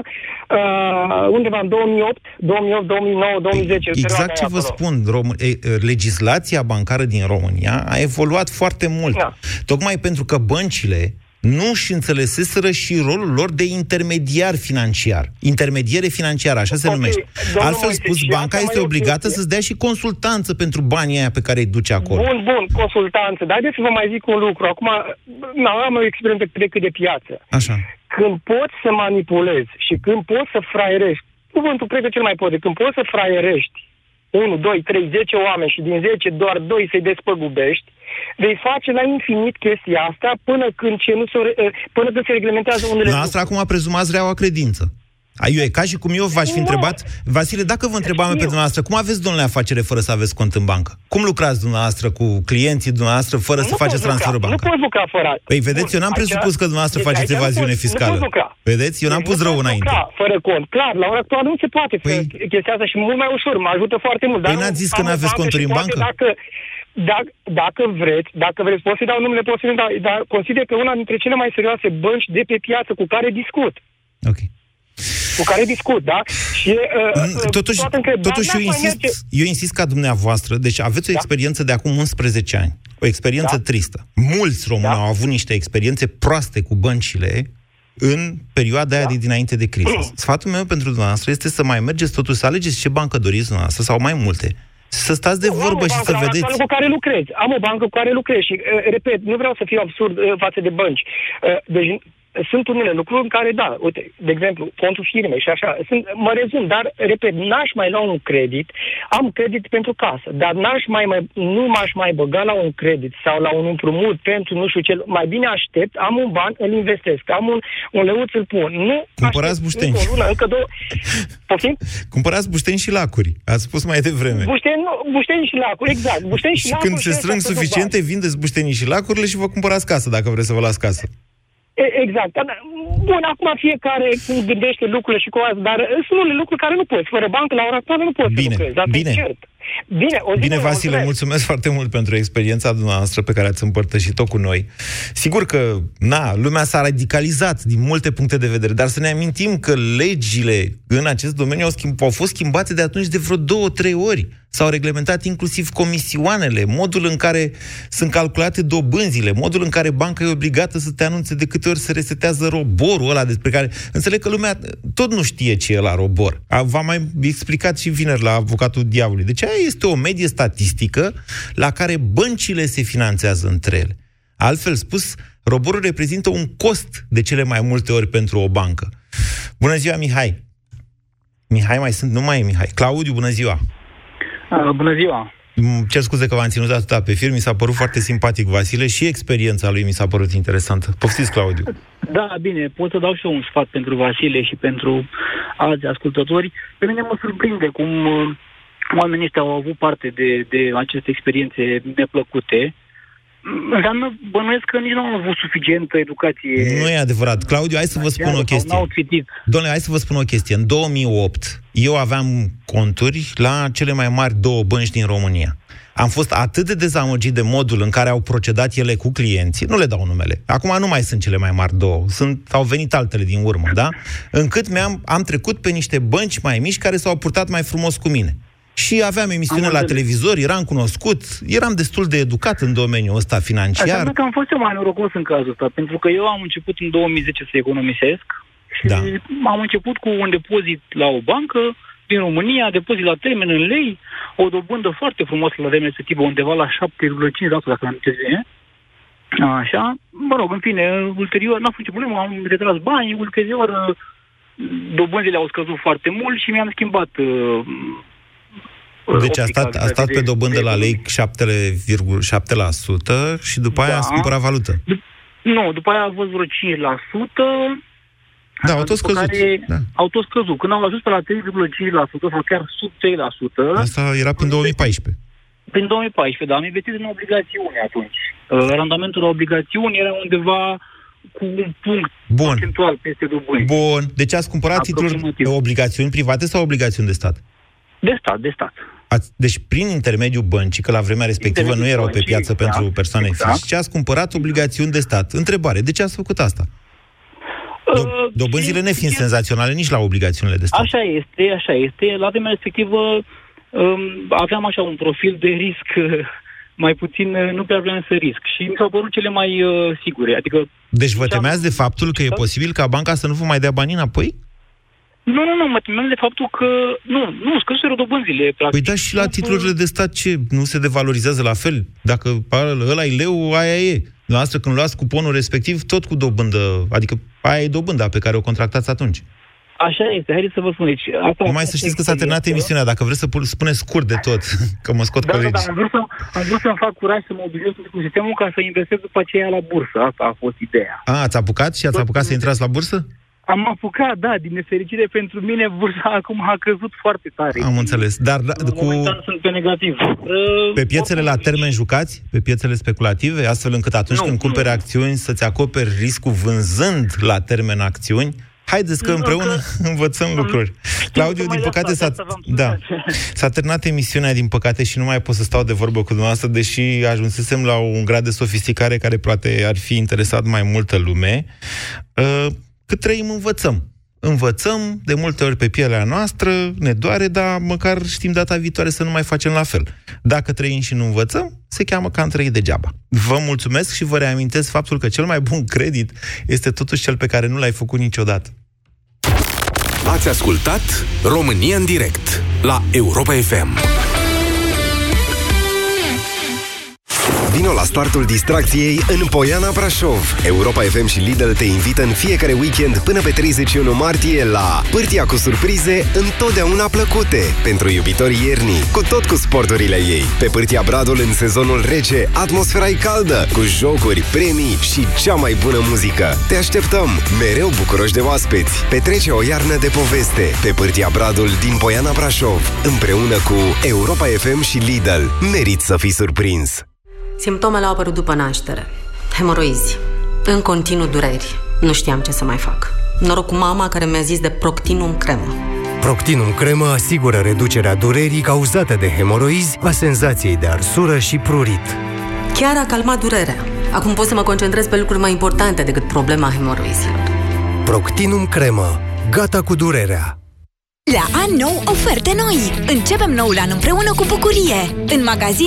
Uh, undeva în 2008, 2008, 2009, 2010. Exact perioada ce aia vă acolo. spun, Rom- e, e, legislația bancară din România a evoluat foarte mult. Da. Tocmai pentru că băncile nu își înțeleseseră și rolul lor de intermediar financiar. Intermediere financiară, așa se Ok, numește. domnul Altfel Moise, spus, și banca asta este mai e o obligată chestie. să-ți dea și consultanță pentru banii aia pe care îi duce acolo. Bun, bun, consultanță. Dar haideți să vă mai zic un lucru. Acum, na, am o experiență cât de piață. Așa. Când poți să manipulezi și când poți să fraierești, cuvântul cred că cel mai poate, când poți să fraierești 1, 2, 3, 10 oameni și din 10 doar 2 să-i despăgubești, vei face la infinit chestia asta până când, ce nu se, până când se reglementează unele Noastră acum prezumați reaua credință. Aiu, e ca și cum eu v-aș fi Nu. întrebat, Vasile, dacă vă întrebam pe Știu. dumneavoastră, cum aveți, domnule, afacere fără să aveți cont în bancă? Cum lucrați dumneavoastră cu clienții dumneavostră fără să Nu faceți poți transferul lucra, bancar? Nu poți lucra fără... Păi, vedeți, eu n-am Bun, presupus aici- că dumneavoastră deci faceți aici nu evaziune poți- fiscală. Nu poți lucra. Vedeți? Eu n-am Deci pus nu rău poți înainte. lucra fără cont. Clar, la ora actuală nu se poate Păi- păi... chestia asta și mult mai ușor. Mă ajută foarte mult. Păi dar n-ați zis că am o n-aveți bancă conturi și în poate bancă? Dacă, dacă, dacă vreți, dacă vreți, pot să dau numele posibil, dar, dar consider că una dintre cele mai serioase bănci de pe piață cu care discut. Ok. Cu care discut, da? Și, uh, Mm, uh, Totuși, toată încă- totuși dar eu, n-aș mai insist, merge- eu insist ca dumneavoastră, deci aveți o experiență de acum 11 ani, o experiență Da. tristă. Mulți români au avut niște experiențe proaste cu băncile în perioada aia de dinainte de criză. Sfatul meu pentru dumneavoastră este să mai mergeți totuși, să alegeți ce bancă doriți dumneavoastră sau mai multe. Să stați de Am o vorbă și bancă să la vedeți. actuală cu care lucrez. Am o bancă cu care lucrez și, uh, repet, nu vreau să fiu absurd uh, față de bănci. Uh, deci, sunt unele lucruri în care, da, uite, de exemplu, contul firmei și așa, sunt, mă rezum, dar, repet, n-aș mai lua un credit, am credit pentru casă, dar n-aș mai, mai, nu m-aș mai băga la un credit sau la un împrumut pentru nu știu ce, mai bine aștept, am un ban, îl investesc, am un, un leuț, îl pun. Nu Cumpărați bușteni. Încă o lună, încă două... Poftim? Cumpărați bușteni și lacuri. Ați spus mai devreme. Bușteni, nu, bușteni și lacuri, exact. Bușteni și, și lacuri când se și strâng asta sunt suficiente, bani. vindeți buștenii și lacurile și vă cumpărați casă, dacă vreți să vă las casă. E- Exact. Dar, Bun, acum fiecare cum gândește lucrurile și cu asta, dar sunt unele lucruri care nu poți. Fără bancă, la ora actuală, nu poți Bine, să lucrezi. Asta bine. E cert. Bine, o zi Bine, bună, Vasile, mulțumesc. mulțumesc foarte mult pentru experiența dumneavoastră pe care ați împărtășit-o cu noi. Sigur că, na, lumea s-a radicalizat din multe puncte de vedere, dar să ne amintim că legile în acest domeniu au, schimb, au fost schimbate de atunci de vreo două, trei ori. S-au reglementat inclusiv comisioanele, modul în care sunt calculate dobânzile, modul în care banca e obligată să te anunțe de câte ori se resetează roborul ăla despre care... Înțeleg că lumea tot nu știe ce e la robor. A- V-am mai explicat și vineri la avocatul diavolului. Deci aia este o medie statistică la care băncile se finanțează între ele. Altfel spus, roborul reprezintă un cost de cele mai multe ori pentru o bancă. Bună ziua, Mihai! Mihai mai sunt, nu mai e Mihai. Claudiu, bună ziua! Uh, Bună ziua! Îmi cer scuze că v-am ținut atâta pe fir, mi s-a părut foarte simpatic Vasile și experiența lui mi s-a părut interesantă. Poftiți, Claudiu. Da, bine, pot să dau și eu un sfat pentru Vasile și pentru alți ascultători. Pe mine mă surprinde cum uh, oamenii ăștia au avut parte de, de aceste experiențe neplăcute. Mm, Înseamnă, bănuiesc că nici nu au avut suficientă educație. Nu e adevărat. Claudiu, hai să vă spun o Sau chestie. n-au citit. Domnule, hai să vă spun o chestie. În 2008, eu aveam conturi la cele mai mari două bănci din România. Am fost atât de dezamăgit de modul în care au procedat ele cu clienții, nu le dau numele, acum nu mai sunt cele mai mari două, sunt, au venit altele din urmă, da? Încât mi-am, am trecut pe niște bănci mai mici care s-au purtat mai frumos cu mine. Și aveam emisiune Am la înțeles. televizor, eram cunoscut, eram destul de educat în domeniul ăsta financiar. Înseamnă că am fost eu mai norocos în cazul ăsta, pentru că eu am început în 2010 să economisesc și Da. am început cu un depozit la o bancă din România, depozit la termen în lei, o dobândă foarte frumoasă la termen respectiv, undeva la 7,5%, dacă am bine. Așa, mă rog, în fine, ulterior n-a fost nicio problemă, am retras bani, ulterior uh, dobânzile au scăzut foarte mult și mi-am schimbat uh, Deci a optica stat, a stat de- pe dobândă de la lei 7,7% și după aia Da. a cumpărat valută. Nu, după aia a fost vreo 5%. Da, au tot după scăzut. Care Da. Au tot scăzut. Când au ajuns pe la 3,5% sau chiar sub 3%, Asta era prin 2014. prin 2014, da, am investit în obligațiuni atunci. Uh, Randamentul la obligațiuni era undeva cu un punct Bun. procentual peste dobândi. Bun. Deci ați cumpărat titluri obligațiuni private sau obligațiuni de stat? De stat, de stat. Ați, deci prin intermediul băncii, că la vremea respectivă nu Intermediul erau pe băncii, piață exact, pentru persoane exact. fizice, ați cumpărat obligațiuni de stat. Întrebare, de ce ați făcut asta? Do- dobânzile nefiind senzaționale nici la obligațiunile de stat. Așa este, așa este. La vremea respectivă um, aveam așa un profil de risc uh, mai puțin, uh, nu prea vreau să risc. Și mi s-au părut cele mai uh, sigure. Adică Deci vă temeați de faptul că e posibil ca banca să nu vă mai dea bani înapoi? Nu, nu, nu, mă temeam de faptul că... Nu, nu, scăzuseră dobânzile, practic. Păi da, și la titlurile de stat ce? Nu se devalorizează la fel? Dacă ăla e leu, aia e. Noastră când luați cuponul respectiv, tot cu dobândă, adică aia e dobânda pe care o contractați atunci. Așa este, haideți să vă spun. Deci, asta, Numai să știți că s-a terminat emisiunea, dacă vreți să pu- spuneți scurt de tot, că mă scot Da, da, colegii. da, am vrut, să, am vrut să-mi fac curaj să mă obișnuiesc cu sistemul ca să investez după aceea la bursă. Asta a fost ideea. A, ați apucat și ați apucat să intrați la bursă? Am apucat, da, din nefericire pentru mine, bursa acum a căzut foarte tare. Am înțeles. Dar da, cu, Momentan sunt pe negativ. Uh, pe piețele la termen jucați? Pe piețele speculative? Astfel încât atunci Nu, când cumperi acțiuni să-ți acoperi riscul vânzând la termen acțiuni? Haideți că Nu, împreună că- învățăm lucruri. Claudiu, tocmai din de păcate asta, s-a, de asta v-am da, sunat. s-a terminat emisiunea, din păcate, și nu mai pot să stau de vorbă cu dumneavoastră, deși ajunsesem la un grad de sofisticare care poate ar fi interesat mai multă lume. Uh, Cât trăim, învățăm. Învățăm de multe ori pe pielea noastră, ne doare, dar măcar știm data viitoare să nu mai facem la fel. Dacă trăim și nu învățăm, se cheamă că am trăit degeaba. Vă mulțumesc și vă reamintesc faptul că cel mai bun credit este totuși cel pe care nu l-ai făcut niciodată. Ați ascultat România în direct la Europa FM. Vino la startul distracției în Poiana Brașov. Europa FM și Lidl te invită în fiecare weekend până pe 31 martie la Pârtia cu surprize întotdeauna plăcute pentru iubitorii iernii, cu tot cu sporturile ei. Pe Pârtia Bradul în sezonul rece, atmosfera e caldă, cu jocuri, premii și cea mai bună muzică. Te așteptăm! Mereu bucuroși de oaspeți. Petrece o iarnă de poveste pe Pârtia Bradul din Poiana Brașov, împreună cu Europa FM și Lidl. Merit să fii surprins! Simptomele au apărut după naștere. Hemoroizi. În continuu dureri. Nu știam ce să mai fac. Noroc cu mama care mi-a zis de Proctinum cremă. Proctinum cremă asigură reducerea durerii cauzate de hemoroizi, a senzației de arsură și prurit. Chiar a calmat durerea. Acum pot să mă concentrez pe lucruri mai importante decât problema hemoroizilor. Proctinum cremă. Gata cu durerea. La an nou, oferte noi! Începem noul an împreună cu bucurie! În magazin